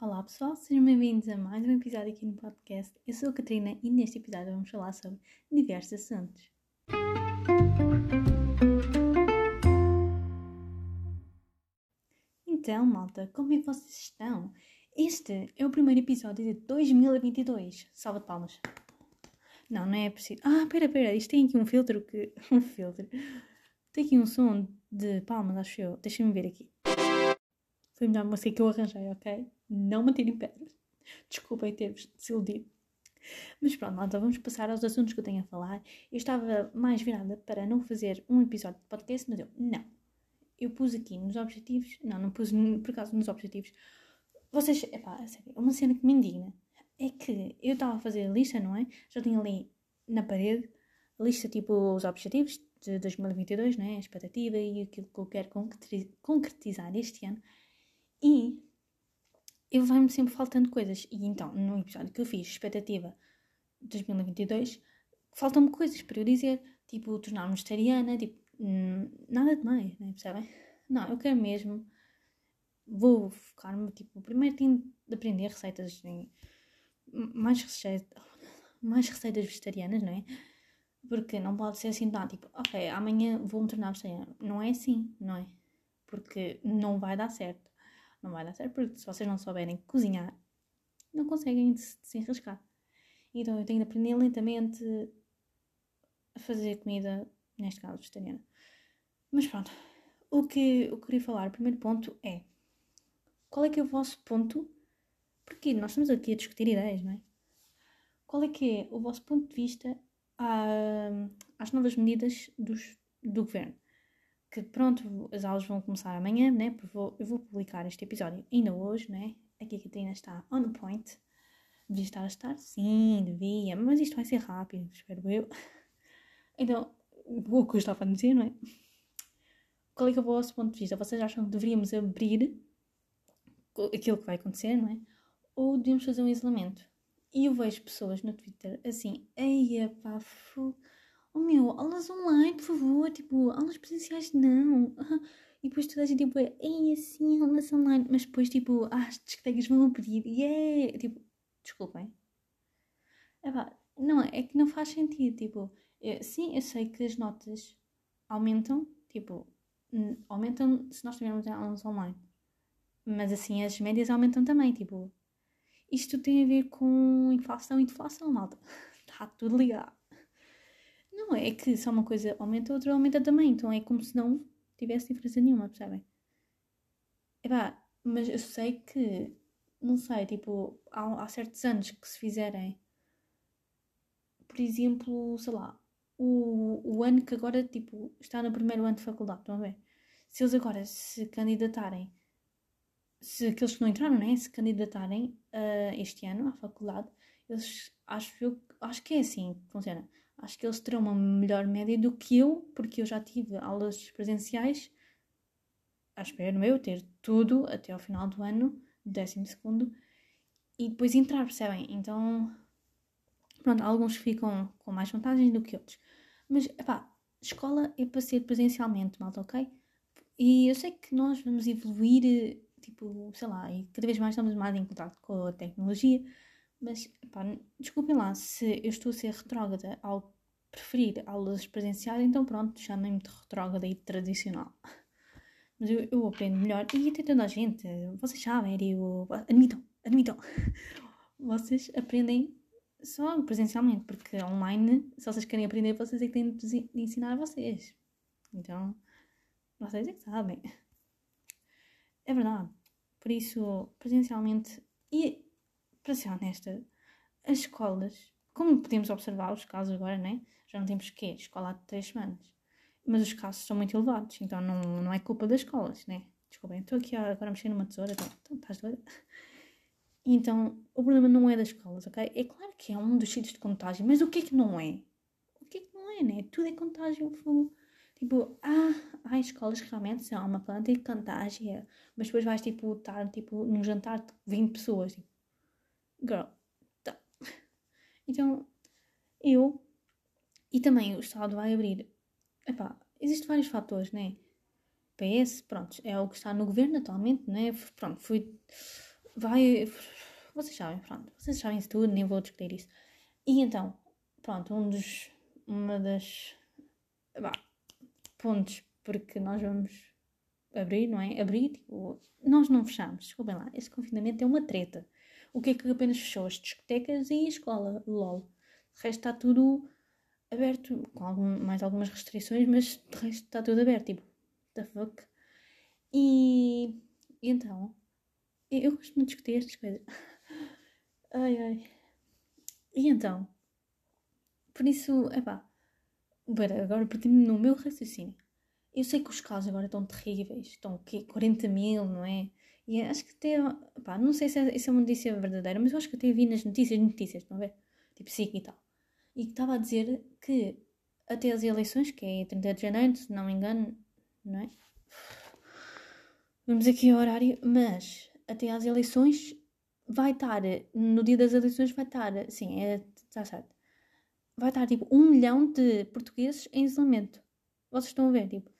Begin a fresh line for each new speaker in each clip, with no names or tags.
Olá pessoal, sejam bem-vindos a mais um episódio aqui no podcast. Eu sou a Catarina e neste episódio vamos falar sobre diversos assuntos. Então, malta, como é que vocês estão? Este é o primeiro episódio de 2022. Salva de palmas. Não, não é preciso. Ah, pera, pera, isto tem aqui um filtro que. Um filtro. Tem aqui um som de palmas, acho eu. Deixem-me ver aqui. Foi a melhor música que eu arranjei, ok? Não me tirem pedras. Desculpem ter-vos desiludido. Mas pronto, malta, vamos passar aos assuntos que eu tenho a falar. Eu estava mais virada para não fazer um episódio de podcast, mas eu, não. Eu pus aqui nos objetivos, não, não pus por acaso nos objetivos. Vocês, epá, sério, uma cena que me indigna é que eu estava a fazer a lista, não é? Já tinha ali na parede a lista, tipo, os objetivos de 2022, não é? A expectativa e aquilo que eu quero concreti- concretizar este ano. E eu vai-me sempre faltando coisas. E então, no episódio que eu fiz, expectativa 2022, faltam-me coisas para eu dizer, tipo, tornar-me vegetariana, tipo, nada de mais, né? percebem? Não, eu quero mesmo, vou focar-me, tipo, primeiro tenho de aprender receitas, mais, receitas, mais receitas vegetarianas, não é? Porque não pode ser assim, não, tipo, ok, amanhã vou-me tornar vegetariana. Não é assim, não é? Porque não vai dar certo. Não vai dar certo porque se vocês não souberem cozinhar, não conseguem se desenrascar. Então eu tenho de aprender lentamente a fazer comida, neste caso vegetariana. Mas pronto, o que eu queria falar, o primeiro ponto é qual é que é o vosso ponto? Porque nós estamos aqui a discutir ideias, não é? Qual é que é o vosso ponto de vista à- às novas medidas dos, do governo? Que pronto, as aulas vão começar amanhã, né? Porque vou- eu vou publicar este episódio ainda hoje, né? Aqui a Catarina está on point. Devia estar a estar? Sim, devia. Mas isto vai ser rápido, espero eu. Então, o que eu estava a dizer, não é? Qual é que é o vosso ponto de vista? Vocês acham que deveríamos abrir aquilo que vai acontecer, não é? Ou devíamos fazer um isolamento? E eu vejo pessoas no Twitter assim, eia pá, fu... oh meu, aulas online, por favor, tipo, aulas presenciais não. E depois toda a gente tipo, ei, assim, aulas online, mas depois tipo, ah, as discotecas vão abrir, yeah! Tipo, desculpem. Epá, não, é que não faz sentido, tipo, eu- sim, eu sei que as notas aumentam, tipo, aumentam se nós tivermos aulas online. Mas assim, as médias aumentam também, tipo, isto tem a ver com inflação e deflação, malta. Está tudo ligado. Não é que só uma coisa aumenta, outra aumenta também. Então é como se não tivesse diferença nenhuma, percebem? Epá, mas eu sei que, não sei, tipo, há, há certos anos que se fizerem, por exemplo, sei lá, o, o ano que agora, tipo, está no primeiro ano de faculdade, estão a ver? Se eles agora se candidatarem se aqueles que não entraram, né, se candidatarem uh, este ano à faculdade, eles acho, eu, acho que é assim que funciona. Acho que eles terão uma melhor média do que eu, porque eu já tive aulas presenciais. Acho espero eu ter tudo até ao final do ano, décimo segundo, e depois entrar, percebem? Então, pronto, alguns ficam com mais vantagens do que outros. Mas, pá, escola é para ser presencialmente, malta, ok? E eu sei que nós vamos evoluir tipo, sei lá, e cada vez mais estamos mais em contato com a tecnologia, mas, pá, desculpem lá, se eu estou a ser retrógrada ao preferir aulas presenciais, então pronto, chamem-me de retrógrada e tradicional. Mas eu, eu aprendo melhor, e até toda a gente, vocês sabem, eu, admitam, admitam, vocês aprendem só presencialmente, porque online, se vocês querem aprender, vocês é que têm de ensinar a vocês. Então, vocês é que sabem. É verdade. Por isso, presencialmente, e para ser honesta, as escolas, como podemos observar os casos agora, né? Já não temos que escola há três semanas. Mas os casos são muito elevados, então não, não é culpa das escolas, né? Desculpem, estou aqui agora mexer numa tesoura, estás doida? Então, o problema não é das escolas, ok? É claro que é um dos sítios de contágio, mas o que é que não é? O que é que não é, né? Tudo é contágio. Tipo, ah, há escolas que realmente são uma planta de contágio, mas depois vais, tipo, estar, tipo, num jantar de 20 pessoas, tipo, girl, tá. Então, eu, e também o Estado vai abrir, epá, existem vários fatores, né? PS, pronto, é o que está no governo atualmente, né? Pronto, fui, vai, vocês sabem, pronto, vocês sabem isso tudo, nem vou discutir isso. E então, pronto, um dos, uma das, bah, pontos porque nós vamos abrir, não é? Abrir, tipo, nós não fechamos, desculpem lá, esse confinamento é uma treta. O que é que apenas fechou? As discotecas e a escola, lol. De resto está tudo aberto, com algum, mais algumas restrições, mas de resto está tudo aberto, tipo, the fuck. E, e então, eu gosto muito de discutir estas coisas. ai ai. E então, por isso, epá, Pera, agora perdi-me no meu raciocínio. Eu sei que os casos agora estão terríveis, estão o quê? 40 mil, não é? E acho que até, pá, não sei se é, é uma notícia verdadeira, mas eu acho que até vi nas notícias, notícias, a ver? Tipo SIC e tal. E que estava a dizer que até as eleições, que é 30 de janeiro, se não me engano, não é? Vamos aqui ao horário, mas até às eleições vai estar, no dia das eleições vai estar, sim, é, está certo vai estar tipo um milhão de portugueses em isolamento. Vocês estão a ver, tipo.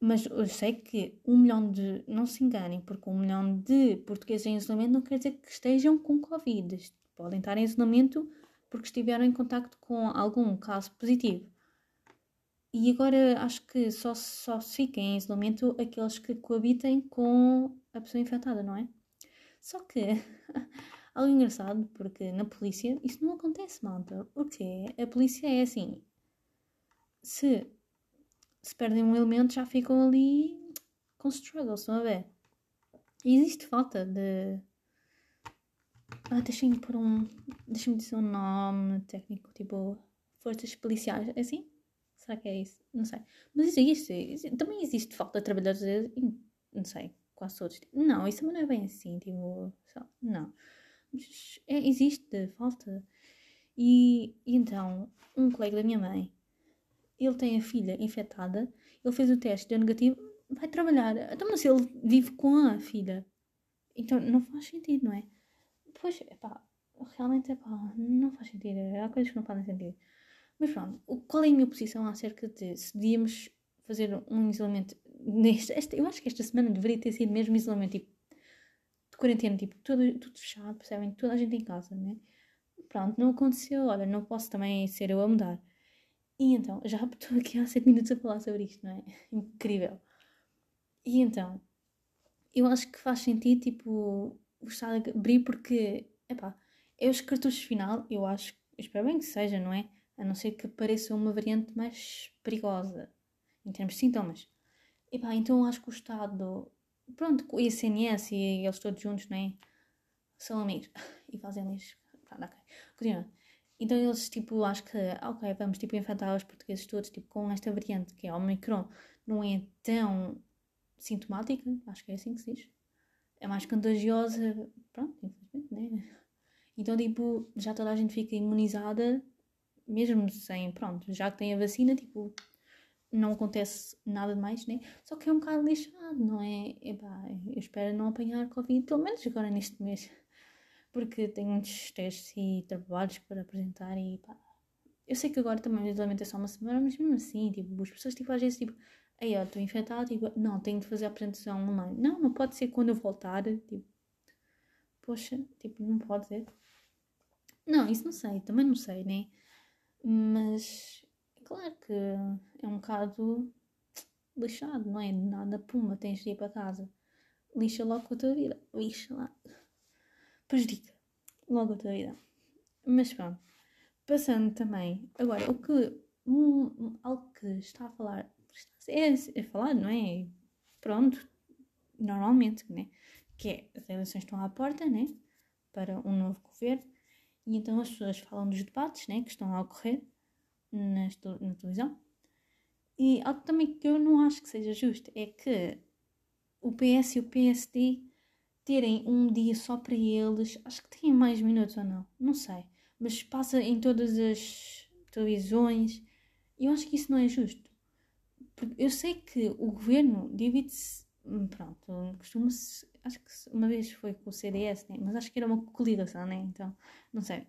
Mas eu sei que um milhão de. Não se enganem, porque um milhão de portugueses em isolamento não quer dizer que estejam com Covid. Podem estar em isolamento porque estiveram em contato com algum caso positivo. E agora acho que só, só fiquem em isolamento aqueles que coabitem com a pessoa infectada, não é? Só que Algo engraçado, porque na polícia isso não acontece, malta. Porque a polícia é assim. Se, se perdem um elemento, já ficam ali com struggle, estão a ver? E existe falta de. Ah, deixem-me pôr um. Deixem-me dizer um nome técnico, tipo. Forças policiais. É assim? Será que é isso? Não sei. Mas existe. existe também existe falta de trabalhadores. Não sei. Quase todos. Não, isso também não é bem assim. Tipo. Só, não é, existe falta. E, e, então, um colega da minha mãe, ele tem a filha infectada, ele fez o teste, deu negativo, vai trabalhar. Então, mas ele vive com a filha. Então, não faz sentido, não é? Pois, epá, realmente, epá, não faz sentido. Há coisas que não fazem sentido. Mas pronto, qual é a minha posição acerca de se devíamos fazer um isolamento neste, este, eu acho que esta semana deveria ter sido mesmo isolamento, tipo, de quarentena, tipo, tudo, tudo fechado, percebem? Toda a gente em casa, né? Pronto, não aconteceu, olha, não posso também ser eu a mudar. E então, já estou aqui há 7 minutos a falar sobre isto, não é? Incrível. E então, eu acho que faz sentido, tipo, o Estado abrir porque, epá, é os cartuchos final, eu acho, espero bem que seja, não é? A não ser que pareça uma variante mais perigosa, em termos de sintomas. Epá, então acho que o Estado pronto, o ICNS e eles todos juntos, não é? São amigos e fazem isso. Pronto, ok. Continuando. Então eles, tipo, acho que, ok, vamos, tipo, enfrentar os portugueses todos, tipo, com esta variante que é o Omicron, não é tão sintomática, acho que é assim que se diz. É mais contagiosa, pronto, infelizmente, né? Então, tipo, já toda a gente fica imunizada, mesmo sem, pronto, já que tem a vacina, tipo, não acontece nada de mais, né? Só que é um bocado lixado, não é? Epá, eu espero não apanhar Covid, pelo menos agora neste mês, porque tenho muitos testes e trabalhos para apresentar e pá. Eu sei que agora também isolamento é só uma semana, mas mesmo assim, tipo, as pessoas tipo, às vezes tipo, aí ó, estou infectado, tipo, não, tenho de fazer a apresentação online. Não, não pode ser quando eu voltar, tipo, poxa, tipo, não pode ser. Não, isso não sei, também não sei, né? Mas claro que é um bocado lixado, não é? Nada, puma, tens de ir para casa. Lixa logo a tua vida. Lixa lá. Prejudica logo a tua vida. Mas pronto. Passando também. Agora, o que. Um, algo que está a falar. É, é falar, não é? Pronto. Normalmente, né? Que é as eleições estão à porta, né? Para um novo governo. E então as pessoas falam dos debates, né? Que estão a ocorrer na, na televisão. E algo também que eu não acho que seja justo é que o PS e o PSD terem um dia só para eles, acho que têm mais minutos ou não, não sei, mas passa em todas as televisões e eu acho que isso não é justo. Porque eu sei que o governo divide-se. Pronto, costuma-se. Acho que uma vez foi com o CDS, né? mas acho que era uma coligação, né? Então, não sei.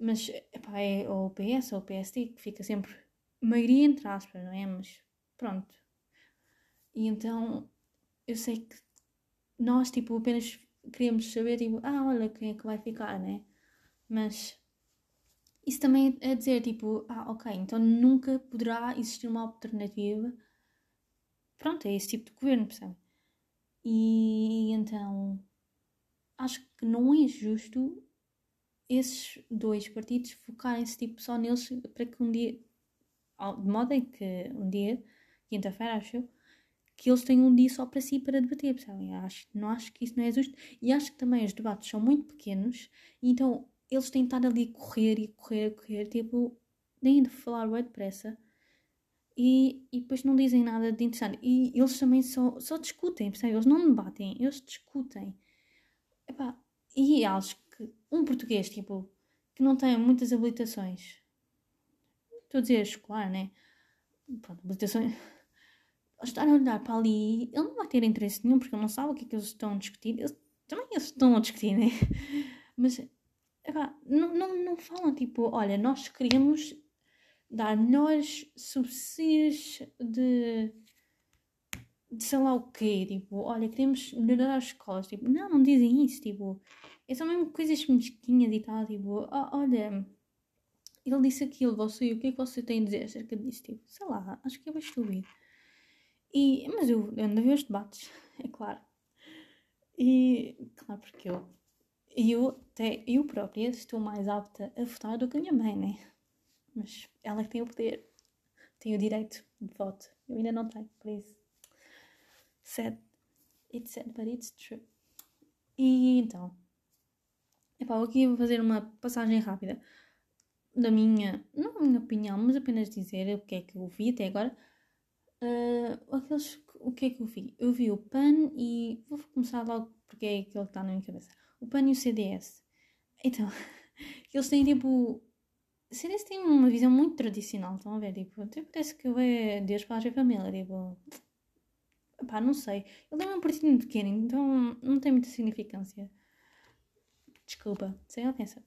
Mas epá, é ou o PS ou o PSD que fica sempre. Maioria entre aspas, não é? Mas pronto. E então eu sei que nós, tipo, apenas queríamos saber, tipo, ah, olha quem é que vai ficar, né? Mas isso também é dizer, tipo, ah, ok, então nunca poderá existir uma alternativa. Pronto, é esse tipo de governo, percebe? E então acho que não é justo esses dois partidos focarem-se tipo, só neles para que um dia, de modo em que um dia, quinta-feira, acho eu, que eles tenham um dia só para si para debater, percebem? Acho, não acho que isso não é justo. E acho que também os debates são muito pequenos, e então eles têm de estar ali a correr e correr, correr, tipo, nem de falar bem depressa. E, e depois não dizem nada de interessante. E eles também só, só discutem, percebem? Eles não debatem, eles discutem. Epá, e acho que um português, tipo, que não tem muitas habilitações, estou a dizer escolar, né? Pronto, habilitações. Estar a olhar para ali, ele não vai ter interesse nenhum porque ele não sabe o que é que eles estão a discutir. Eles, também eles estão a discutir, né? Mas, epá, não, não, não falam tipo, olha, nós queremos dar melhores subsídios de, de sei lá o quê, tipo, olha, queremos melhorar as escolas, tipo, não, não dizem isso, tipo, é só mesmo coisas mesquinhas e tal, tipo, "Ah, olha, ele disse aquilo, você, o que é que você tem a dizer acerca disso, tipo, sei lá, acho que é bem estúpido. E, mas eu, eu ando a ver os debates, é claro. E, claro, porque eu, eu, até, eu própria estou mais apta a votar do que a minha mãe, né? Mas ela que tem o poder, tem o direito de voto. Eu ainda não tenho, por isso. Sad. It's sad, but it's true. E então, epá, aqui vou fazer uma passagem rápida da minha, não a minha opinião, mas apenas dizer o que é que eu vi até agora. Ah, aqueles, o que é que eu vi? Eu vi o PAN e vou começar logo porque é aquele que está na minha cabeça. O PAN e o CDS. Então, eles têm tipo. O CDS tem uma visão muito tradicional, estão a ver? Tipo, até parece que é Deus, Paz e Família. Tipo, pá, não sei. Ele é um partido pequeno, então não tem muita significância. Desculpa, sem ofensa.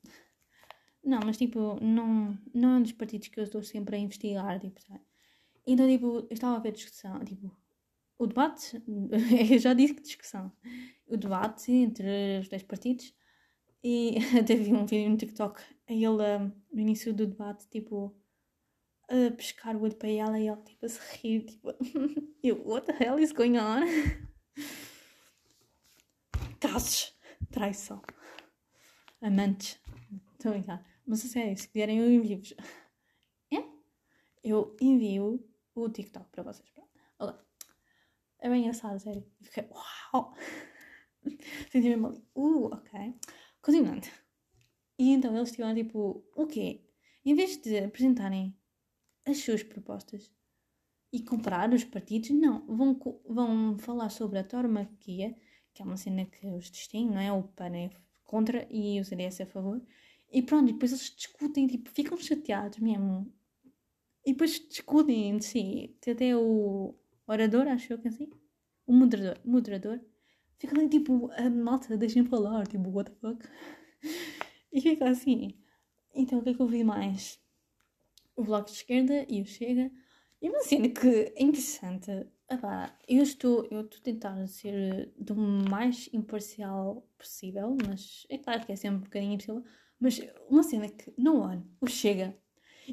Não, mas tipo, não, não é um dos partidos que eu estou sempre a investigar, tipo, sabe? Então, tipo, eu estava a ver discussão, tipo, o debate, eu já disse que discussão, o debate entre os dois partidos, e até vi um vídeo no TikTok, a ele, no início do debate, tipo, a pescar o olho para ela e ela, tipo, a se rir, tipo, eu, what the hell is going on? Casos, traição, amantes, estou a brincar, mas a sério, se quiserem eu envio-vos. É? Eu envio o TikTok para vocês. Agora, é bem engraçado, sério. Fiquei, uau! Senti mesmo ali, uh, ok. Continuando. E então eles tiveram tipo, o quê? Em vez de apresentarem as suas propostas e comparar os partidos, não. Vão, vão falar sobre a tauromaquia, que é uma cena que os distingue, não é? O PAN é contra e o CDS é a favor. E pronto, e depois eles discutem, tipo, ficam chateados mesmo. E depois discutem entre si. Tem Até o orador, acho eu que é assim. O moderador, moderador. Fica ali tipo, a malta, deixem falar, tipo, what the fuck. E fica assim. Então o que é que eu vi mais? O Bloco de Esquerda e o Chega. E uma cena que é interessante. Epá, eu estou, eu estou a tentar ser do mais imparcial possível, mas é claro que é sempre um bocadinho impossível. Mas uma cena que, não ano, o Chega.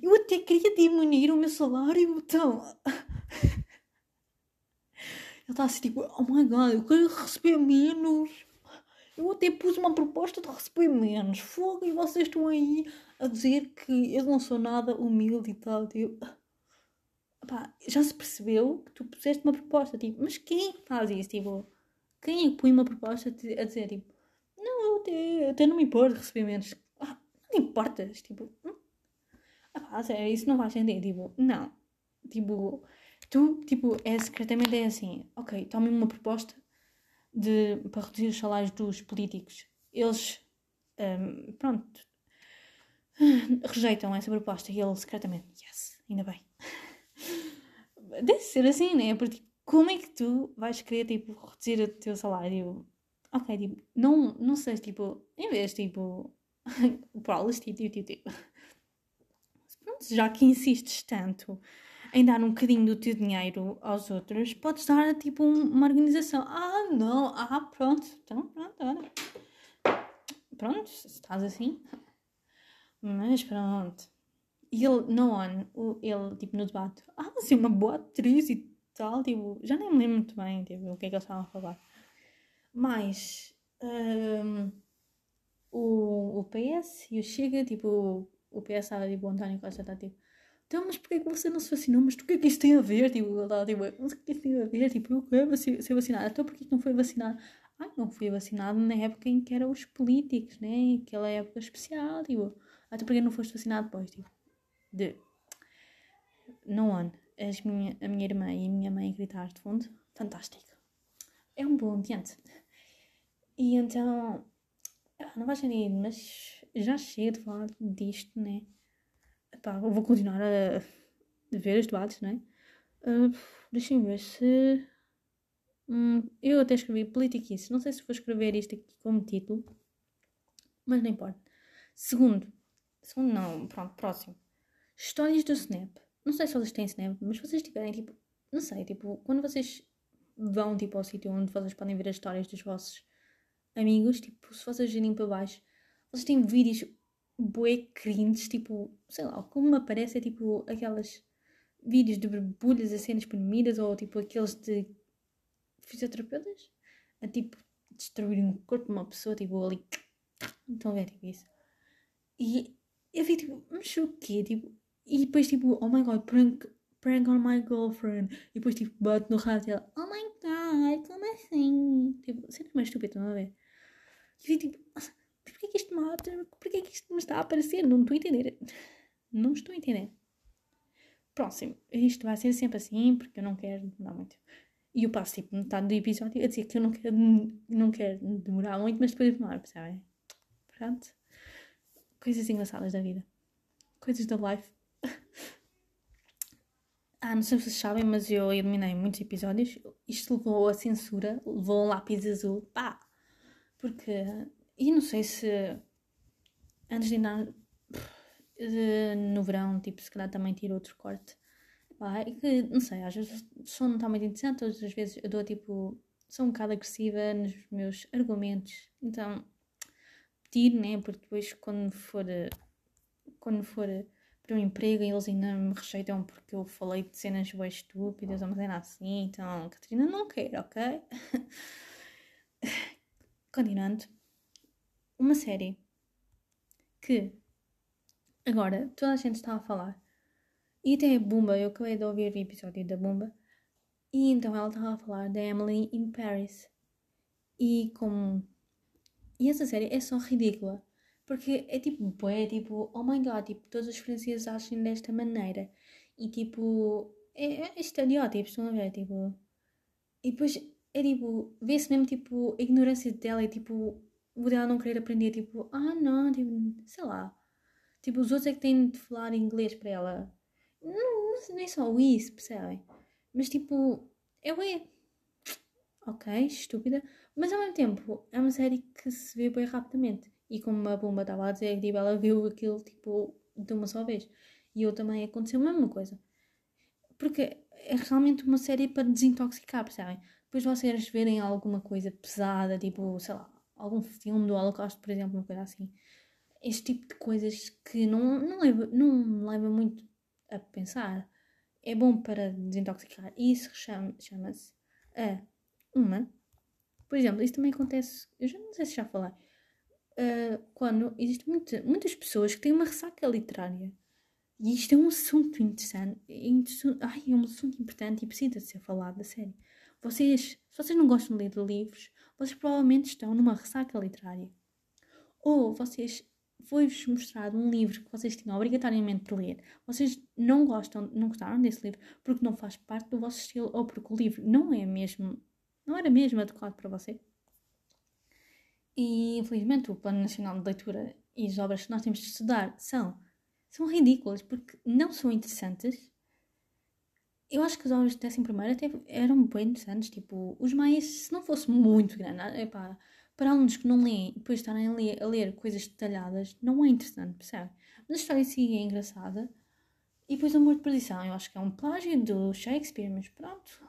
Eu até queria diminuir o meu salário, então. Ele está assim tipo, oh my god, eu quero receber menos. Eu até pus uma proposta de receber menos. Fogo, e vocês estão aí a dizer que eu não sou nada humilde e tal. Tipo, pá, já se percebeu que tu puseste uma proposta, tipo, mas quem é faz isso? Tipo, quem é que põe uma proposta a dizer, tipo, não, eu até, até não me importo de receber menos. Ah, não importas, tipo, hum? ah, pá, sério, isso não faz sentido, tipo, não. Tipo, tu, tipo, é secretamente é assim, ok, tome uma proposta de, para reduzir os salários dos políticos. Eles, hum, pronto, rejeitam essa proposta e ele secretamente, yes, ainda bem. deve ser assim, né? Porque como é que tu vais querer, tipo, reduzir o teu salário? Ok, tipo, não, não sei, tipo, em vez, tipo, prolas, tipo, tipo, tipo, pronto, já que insistes tanto em dar um bocadinho do teu dinheiro aos outros, podes dar, tipo, uma organização. Ah, não, ah, pronto, então, pronto, olha. Pronto, estás assim. Mas pronto. E ele, no on, ele, tipo, no debate, ah, assim, uma boa atriz e tal, tipo, já nem me lembro muito bem, tipo, o que é que eles estavam a falar. Mas, um, o, o PS e o Chega, tipo, o PS estava, tipo, o António Costa está, tipo, então, mas porquê que você não se vacinou? Mas o que é que isso tem a ver? Tipo, estava, tipo, o que é que isso tem a ver? Tipo, eu quero ser vacinado. Então, porquê que não foi vacinado? Ai, não fui vacinado na época em que eram os políticos, né? Aquela época especial, tipo, até porque não foste vacinado depois, tipo de no one, as minha, a minha irmã e a minha mãe gritar de fundo, fantástico. É um bom ambiente. E então, ah, não vai ser mas já chego de falar disto, né? Epá, eu vou continuar a, ver os debates, né? Uh, Deixem-me ver se. Hum, eu até escrevi politiquice. Não sei se vou escrever isto aqui como título, mas não importa. Segundo, segundo não, pronto, próximo. Histórias do Snap. Não sei se vocês têm Snap, mas se vocês tiverem, tipo, não sei, tipo, quando vocês vão, tipo, ao sítio onde vocês podem ver as histórias dos vossos amigos, tipo, se vocês virem para baixo, vocês têm vídeos bué cringes, tipo, sei lá, como me aparece é, tipo, aquelas vídeos de borbulhas a serem espremidas ou, tipo, aqueles de fisioterapeutas a, tipo, destruir um corpo de uma pessoa, tipo, ali, a ver, tipo, isso. E eu vi, tipo, mas o quê? Tipo, e depois, tipo, oh my god, prank, prank on my girlfriend. E depois, tipo, bate no rato e ela, oh my god, como assim? Tipo, sempre mais estúpido, estão a ver? E eu tipo, porquê que isto mata? Porquê que isto me está a aparecer? Não estou a entender. Não estou a entender. Próximo. Isto vai ser sempre assim, porque eu não quero demorar muito. E eu passo, tipo, metade do episódio a dizer que eu não quero, não quero demorar muito, mas depois demorar, percebem? Pronto. Coisas engraçadas da vida. Coisas da life. ah, não sei se vocês sabem, mas eu eliminei muitos episódios. Isto levou a censura, levou um lápis azul. Pá! Porque. E não sei se. Antes de ir no verão, tipo, se calhar também tiro outro corte. Pá, é que, não sei, às vezes o som não está muito interessante, outras vezes eu dou tipo. Sou um bocado agressiva nos meus argumentos. Então, tiro, né? Porque depois, quando for. Quando for para um emprego e eles ainda me rejeitam porque eu falei de cenas bem estúpidas ou uma cena assim. Então, Catarina não quer, ok? Continuando. Uma série que agora toda a gente está a falar. E até a Bumba, eu acabei de ouvir o episódio da Bumba. E então ela estava a falar da Emily in Paris. E como. E essa série é só ridícula. Porque é tipo, é tipo, oh my god, tipo, todos os franceses agem desta maneira. E tipo, é, é estereótipos, estão a ver? Tipo, e depois é tipo, vê-se mesmo tipo, a ignorância dela e tipo, o dela não querer aprender, tipo, ah não, tipo, sei lá. Tipo, os outros é que têm de falar inglês para ela. Não, não é só isso, percebem? Mas tipo, é ué. Ok, estúpida. Mas ao mesmo tempo, é uma série que se vê bem rapidamente. E como a bomba estava a dizer, tipo, ela viu aquilo tipo, de uma só vez. E eu também aconteceu a mesma coisa. Porque é realmente uma série para desintoxicar, percebem? Depois vocês verem alguma coisa pesada, tipo, sei lá, algum filme do Holocausto, por exemplo, uma coisa assim. Este tipo de coisas que não, não, leva, não leva muito a pensar. É bom para desintoxicar. E isso chama-se chama a uma. Por exemplo, isso também acontece. Eu já não sei se já falei uh, quando existem muita, muitas pessoas que têm uma ressaca literária. E isto é um assunto interessante, interessante ai, é um assunto importante e precisa de ser falado, a sério. Vocês, se vocês não gostam de ler livros, vocês provavelmente estão numa ressaca literária. Ou vocês foi-vos mostrado um livro que vocês tinham obrigatoriamente de ler, vocês não gostam, não gostaram desse livro porque não faz parte do vosso estilo ou porque o livro não é mesmo, não era mesmo adequado para você. E infelizmente o Plano Nacional de Leitura e as obras que nós temos de estudar são, são ridículas porque não são interessantes eu acho que os aulas de décimo primeiro até eram bem interessantes, tipo, os mais, se não fosse muito grande, epá, para alunos que não leem e depois estarem a ler, a ler coisas detalhadas, não é interessante, percebe? Mas a história em si é engraçada. E depois Amor de Perdição, eu acho que é um plágio do Shakespeare, mas pronto,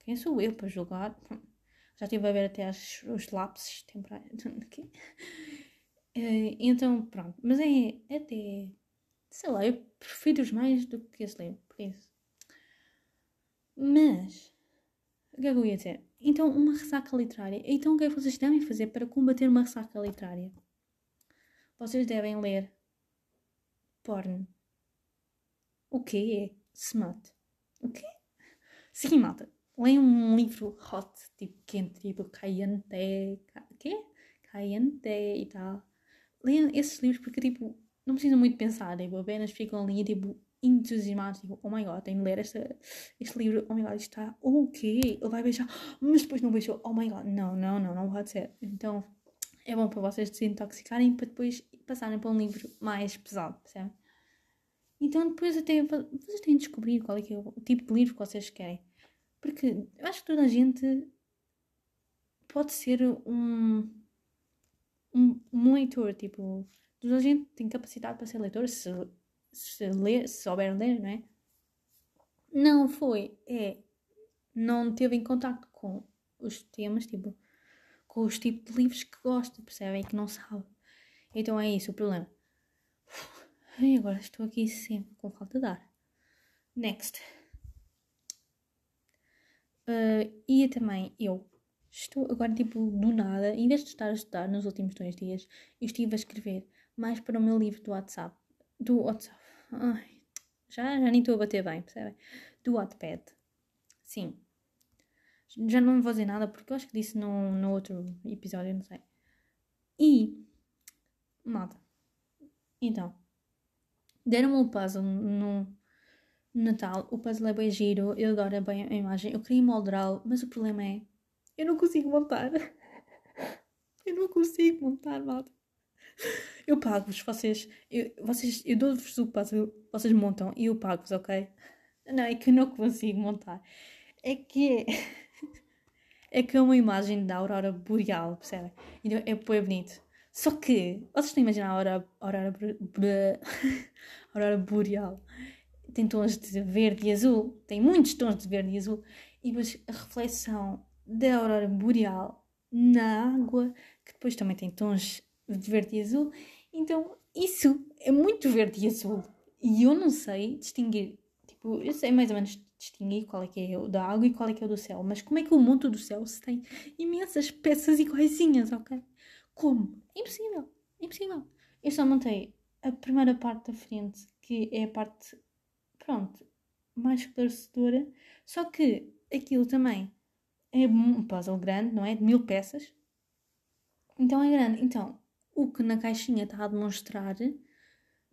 quem sou eu para julgar? Já estive a ver até as, os lapsos temporários. Eh, então, pronto, mas é, é até, sei lá, eu prefiro os mais do que esse livro, por isso. Mas, o é dizer? Então, uma ressaca literária. Então, o que é que vocês devem fazer para combater uma ressaca literária? Vocês devem ler porno. O que é smut? O quê? Sim, malta. Leiam um livro hot, tipo quente, tipo Cayente. Quê? Cayente e tal. Leiam esses livros porque, tipo, não precisam muito pensar, tipo, apenas ficam ali, tipo, entusiasmados, tipo, oh my god, tenho de ler esta, este livro, oh my god, isto está ok, ele vai beijar, mas depois não beijou, oh my god, não, não, não, não pode ser. Então é bom para vocês desintoxicarem para depois passarem para um livro mais pesado, percebe? Então depois até vocês têm de descobrir qual é, que é o tipo de livro que vocês querem. Porque eu acho que toda a gente pode ser um, um, um leitor, tipo, toda a gente tem capacidade para ser leitor se se, ler, se souber ler, não é? Não foi, é, não teve em contato com os temas, tipo, com os tipos de livros que gosta, percebem? Que não sabe. Então é isso o problema. E agora estou aqui sempre com falta de ar. Next. Uh, e também eu estou agora, tipo, do nada, em vez de estar a estudar nos últimos dois dias, eu estive a escrever mais para o meu livro do WhatsApp. Do WhatsApp. Ai, já, já nem estou a bater bem, percebem? Do Wattpad. Sim. Já não vou dizer nada porque eu acho que disse no, no outro episódio, não sei. E, malta, então, deram-me o puzzle no, Natal. O puzzle é bem giro, eu adoro bem a imagem. Eu queria moldá-lo, mas o problema é, eu não consigo montar. eu não consigo montar, malta. Eu pago-vos, vocês, eu, vocês, eu dou-vos o puzzle, vocês montam e eu pago-vos, ok? Não, é que eu não consigo montar. É que é, é que é uma imagem da aurora boreal, percebem? Então é bonito. Só que, vocês estão a imaginar a aurora, aurora, aurora boreal? Tem tons de verde e azul, tem muitos tons de verde e azul, e depois a reflexão da aurora boreal na água, que depois também tem tons de verde e azul. Então, isso é muito verde e azul. E eu não sei distinguir. Tipo, eu sei mais ou menos distinguir qual é que é o da água e qual é que é o do céu. Mas como é que eu monto do céu se tem imensas peças iguaizinhas, ok? Como? Impossível. Impossível. Eu só montei a primeira parte da frente, que é a parte, pronto, mais esclarecedora. Só que aquilo também é um puzzle grande, não é? De mil peças. Então é grande. Então, o que na caixinha está a demonstrar,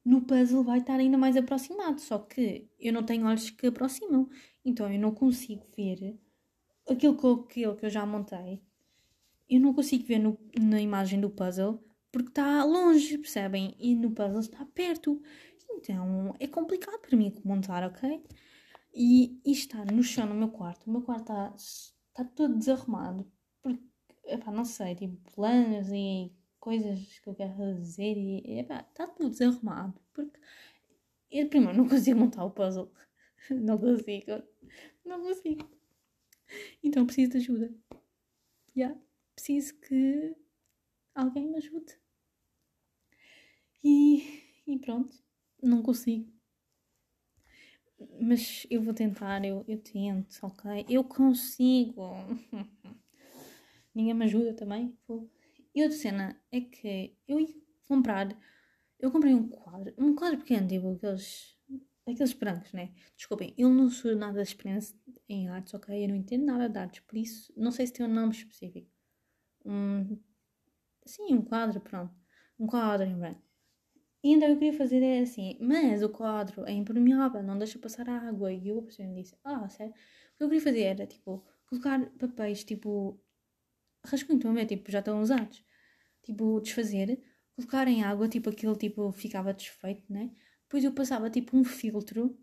no puzzle vai estar ainda mais aproximado. Só que eu não tenho olhos que aproximam, então eu não consigo ver aquilo que, aquilo que eu já montei. Eu não consigo ver no, na imagem do puzzle porque está longe, percebem? E no puzzle está perto. Então é complicado para mim montar, ok? E isto está no chão no meu quarto. O meu quarto está, está todo desarrumado. Porque, epá, não sei, tipo planos e coisas que eu quero fazer e está tudo desarrumado. Porque eu primeiro não consigo montar o puzzle. Não consigo. Não consigo. Então preciso de ajuda. Já. Yeah. Preciso que alguém me ajude. E, e pronto. Não consigo. Mas eu vou tentar, eu, eu tento, ok? Eu consigo. Ninguém me ajuda também. Vou e outra cena é que eu ia comprar. Eu comprei um quadro, um quadro pequeno, tipo aqueles, aqueles brancos, né? Desculpem, eu não sou nada experiente em artes, ok? Eu não entendo nada de artes, por isso não sei se tem um nome específico. Um, sim, um quadro, pronto. Um quadro em branco. E então eu queria fazer é assim, mas o quadro é impermeável, não deixa passar água. E eu a disse, ah, sério? O que eu queria fazer era, tipo, colocar papéis, tipo, rascunho, estão a ver? Tipo, já estão usados. Tipo, desfazer, colocar em água, tipo, aquilo tipo, ficava desfeito, né? Depois eu passava tipo um filtro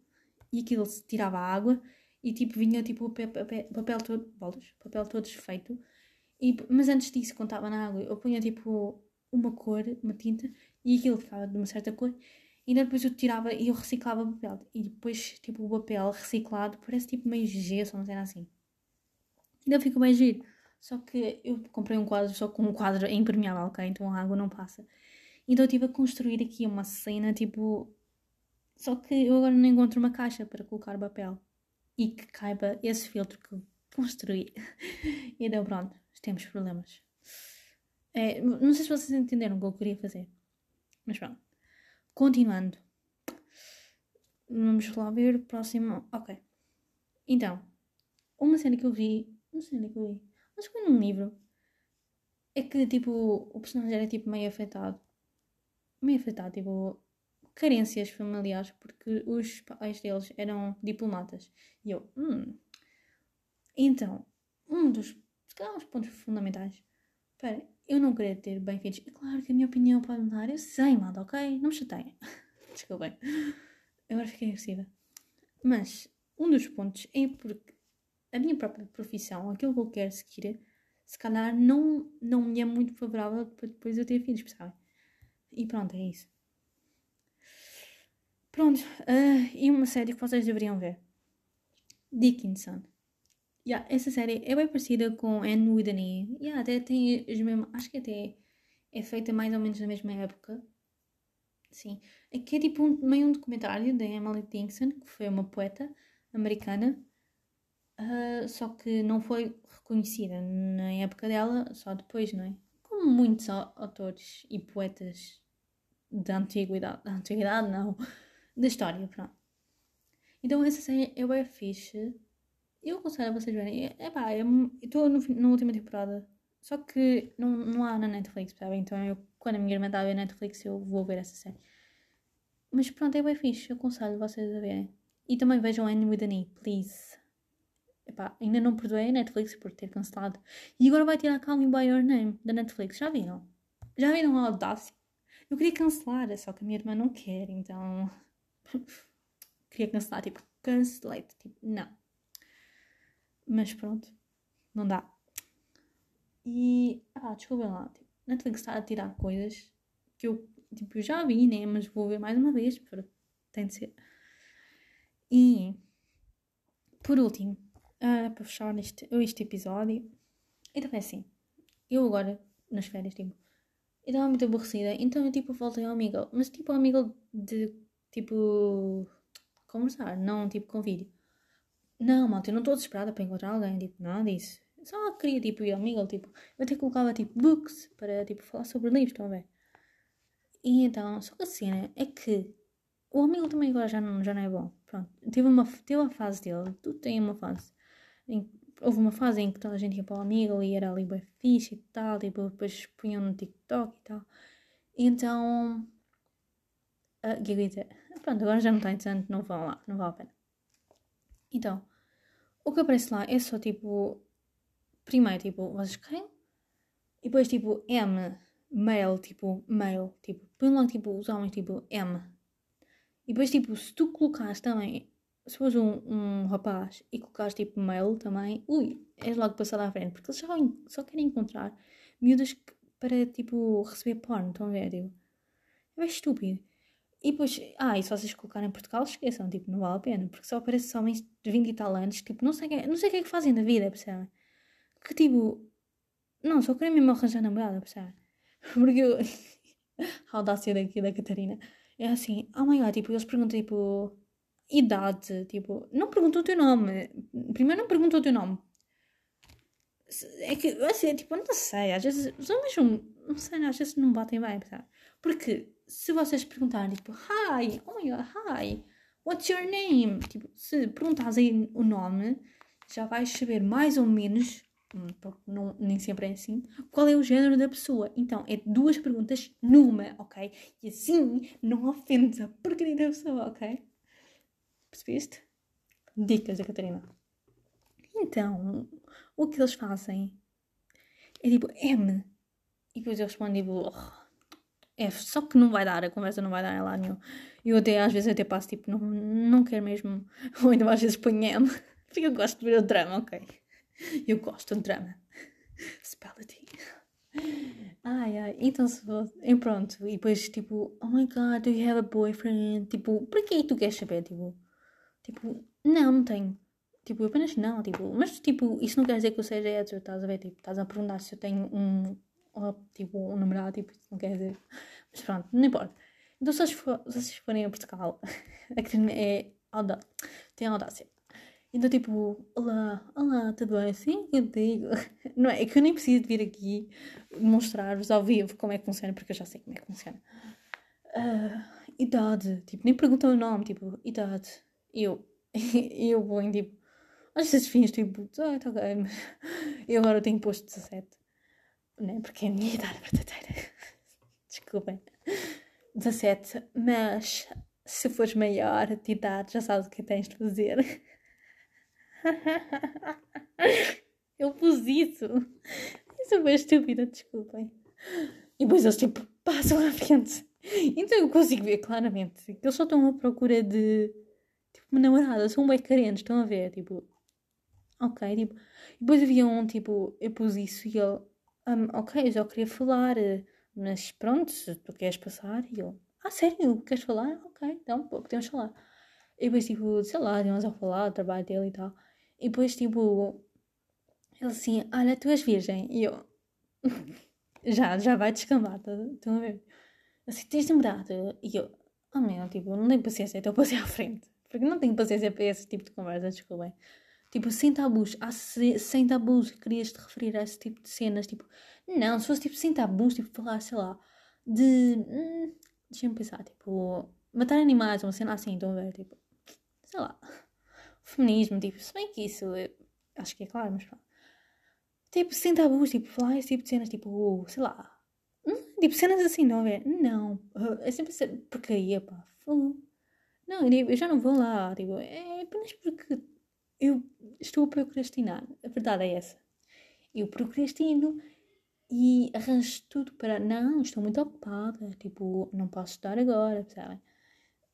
e aquilo tirava a água e tipo vinha tipo o papel, todo, bolas, papel todo desfeito. E, mas antes disso, quando estava na água, eu punha tipo uma cor, uma tinta, e aquilo ficava de uma certa cor. E depois eu tirava e eu reciclava o papel. E depois, tipo, o papel reciclado parece tipo meio gesso, não sei assim. Ainda fica bem giro. Só que eu comprei um quadro só com um quadro é impermeável, ok? Então a água não passa. Então eu estive a construir aqui uma cena, tipo. Só que eu agora não encontro uma caixa para colocar o papel. E que caiba esse filtro que construí. e então pronto, temos problemas. É, não sei se vocês entenderam o que eu queria fazer. Mas pronto. Continuando. Vamos lá ver. Próximo. Ok. Então. Uma cena que eu vi. Uma cena que eu vi. Que foi num livro. É que tipo. O personagem era tipo meio afetado. Meio afetado. Tipo. Carências familiares. Porque os pais deles eram diplomatas. E eu. Hum. Então. Um dos. Se calhar uns pontos fundamentais. Espera eu não queria ter bem feitos. É claro que a minha opinião pode mudar. Eu sei, malta, ok? Não me chateiem. Desculpem. Agora fiquei agressiva. Mas um dos pontos é porque a minha própria profissão, aquilo que eu quero seguir, se calhar não, não me é muito favorável para depois eu ter filhos, percebem? E pronto, é isso. Pronto, uh, e uma série que vocês deveriam ver: Dickinson. Yeah, essa série é bem parecida com Anne with an E. Yeah, até tem os mesmos. Acho que até é feita mais ou menos na mesma época. Sim. Aqui é tipo um, meio um documentário da Emily Dickinson, que foi uma poeta americana. Uh, só que não foi reconhecida na época dela, só depois, não é? Como muitos autores e poetas da antiguidade. Da antiguidade, não. Da história, pronto. Então essa série é bem fixe eu aconselho vocês verem. É, é pá, eu estou na última temporada. Só que não, não há na Netflix, percebem? Então eu, quando a minha irmã está a ver Netflix, eu vou ver essa série. Mas pronto, é bem fixe. Eu aconselho vocês a verem. E também vejam Annie with an please. Ainda não perdoei a Netflix por ter cancelado. E agora vai tirar Call Me By Your Name da Netflix. Já viram? Já viram a audácia? Eu queria cancelar, só que a minha irmã não quer, então. queria cancelar, tipo, cancelei. Tipo, não. Mas pronto, não dá. E, ah, desculpa lá, tipo, Netflix está a tirar coisas que eu, tipo, já vi, né? Mas vou ver mais uma vez, porque tem de ser. E, por último, uh, para fechar este, este episódio, então é assim, eu agora, nas férias, tipo, eu estava muito aborrecida, então eu, tipo, voltei ao amigo, mas, tipo, ao amigo de, tipo, conversar, não, tipo, com vídeo. Não, malta, eu não estou desesperada para encontrar alguém, tipo, nada disso. Só queria, tipo, ir ao amigo, tipo, eu até colocava, tipo, books para, tipo, falar sobre livros, estão a ver? E então, só que a cena é que o amigo também agora já não, já não é bom. Pronto, teve uma, teve uma fase dele, tudo tem uma fase. Em, houve uma fase em que toda a gente ia para o amigo e era ali bem fixe e tal, tipo, depois punham no TikTok e tal. E então, uh, que dizer? Pronto, agora já não está interessante, não vão lá, não vale a pena. Então, o que aparece lá é só tipo. Primeiro, tipo, vocês querem? E depois, tipo, M, male, tipo, male, tipo, põe logo, tipo, os homens, tipo, M. E depois, tipo, se tu colocares também, se fores um, um rapaz e colocares, tipo, male também, ui, és logo passado à frente, porque eles só, só querem encontrar miúdas para, tipo, receber porno, estão a ver, tipo. É estúpido. E depois, ah, e se vocês colocarem em Portugal, esqueçam, tipo, não vale a pena, porque só aparecem homens de 20 e tal anos, tipo, não sei, não sei o que é que fazem na vida, percebem? Que tipo, não, só querem mesmo arranjar namorada, percebem? Porque eu, a audácia daqui da Catarina é assim, oh my god, tipo, eles perguntam, tipo, idade, tipo, não perguntam o teu nome, primeiro não perguntam o teu nome. É que, assim, tipo, não sei, às vezes, os não, sei, às vezes não batem bem, percebem? Porque se vocês perguntarem, tipo, hi, oh my god, hi, what's your name? Tipo, se perguntares aí o nome, já vais saber mais ou menos, hum, não, nem sempre é assim, qual é o género da pessoa. Então, é duas perguntas numa, ok? E assim não ofendes a porcaria da pessoa, ok? Percebeste? Dicas da Catarina. Então, o que eles fazem é tipo M. E depois eu respondo tipo. É, só que não vai dar, a conversa não vai dar em lá nenhum. Eu até, às vezes, até passo tipo, não, não quero mesmo. Ou então às vezes ponho M. Porque eu gosto de ver o drama, ok? Eu gosto de drama. Spellity. Ai, ai, então se. E pronto, e depois tipo, oh my god, do you have a boyfriend? Tipo, para que tu queres saber? Tipo, tipo, não, não tenho. Tipo, apenas não, tipo, mas tipo, isso não quer dizer que eu seja hétero, estás a ver? Tipo, estás a perguntar se eu tenho um, tipo, um namorado, tipo, isso não quer dizer. Mas pronto, não importa. Então, se vocês, se forem a Portugal, é audácia, tem audácia. Então, tipo, olá, olá, tudo bem? Sim, contigo. Não é? É que eu nem preciso de vir aqui mostrar-vos ao vivo como é que funciona, porque eu já sei como é que funciona. Uh, idade, tipo, nem perguntam o nome, tipo, idade. E eu, eu vou em tipo, às vezes fins, tipo, ah, tá ok, mas eu agora tenho posto 17, né? Porque é a minha idade verdadeira. Desculpem. 17, mas se fores maior de idade, já sabes o que tens de fazer. eu pus isso. Isso foi estúpida, desculpem. E depois eles tipo passam à frente. Então eu consigo ver claramente que eles só estão à procura de tipo uma namorada, são bem carentes, estão a ver? Tipo, ok, tipo. E depois havia um tipo, eu pus isso e ele, um, ok, eu já queria falar, mas pronto, se tu queres passar, e ele, ah, sério, queres falar? Ok, então podemos falar. E depois tipo, sei lá, tínhamos a falar do trabalho dele e tal. E depois, tipo, ele assim, olha, tu és virgem. E eu, já, já vai descambar, tá, estão a ver? Assim, tens namorado? E eu, oh meu, tipo, não tenho paciência, então passei à frente. Porque não tenho paciência para esse tipo de conversa, desculpem. Tipo, sem tabus. Há sem tabus, querias te referir a esse tipo de cenas. Tipo, não, se fosse tipo sem tabus, tipo, falar, sei lá, de. Hum, Deixa-me pensar, tipo, matar animais, uma cena assim, estão a ver? Tipo, sei lá feminismo, tipo, se bem que isso acho que é claro, mas pronto. Tipo, sem tabus, tipo, falar esse tipo de cenas, tipo, sei lá. Hum, tipo, cenas assim, não é? Não. É sempre porcaria, pá. Não, eu já não vou lá. Tipo, é apenas porque eu estou a procrastinar. A verdade é essa. Eu procrastino e arranjo tudo para. Não, estou muito ocupada. Tipo, não posso estudar agora, percebem?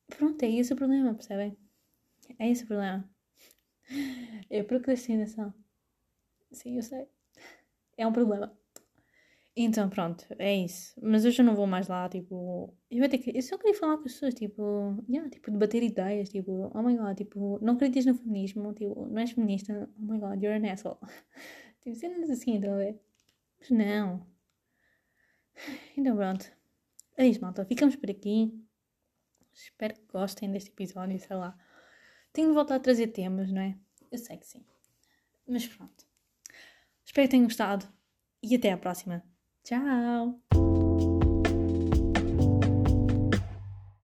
Pronto, é esse o problema, percebem? É esse o problema. É procrastinação. Sim, eu sei. É um problema. Então, pronto, é isso. Mas hoje eu não vou mais lá, tipo... Eu, que, eu só queria falar com as pessoas, tipo... Yeah, tipo, debater ideias, tipo... Oh my god, tipo... Não acreditas no feminismo, tipo... Não és feminista, oh my god, you're an asshole. tipo, cenas assim, a ver? Mas não. Então, pronto. É isso, malta. Ficamos por aqui. Espero que gostem deste episódio, sei lá. Tenho de voltar a trazer temas, não é? Eu sei que sim. Mas pronto. Espero que tenham gostado e até à próxima. Tchau!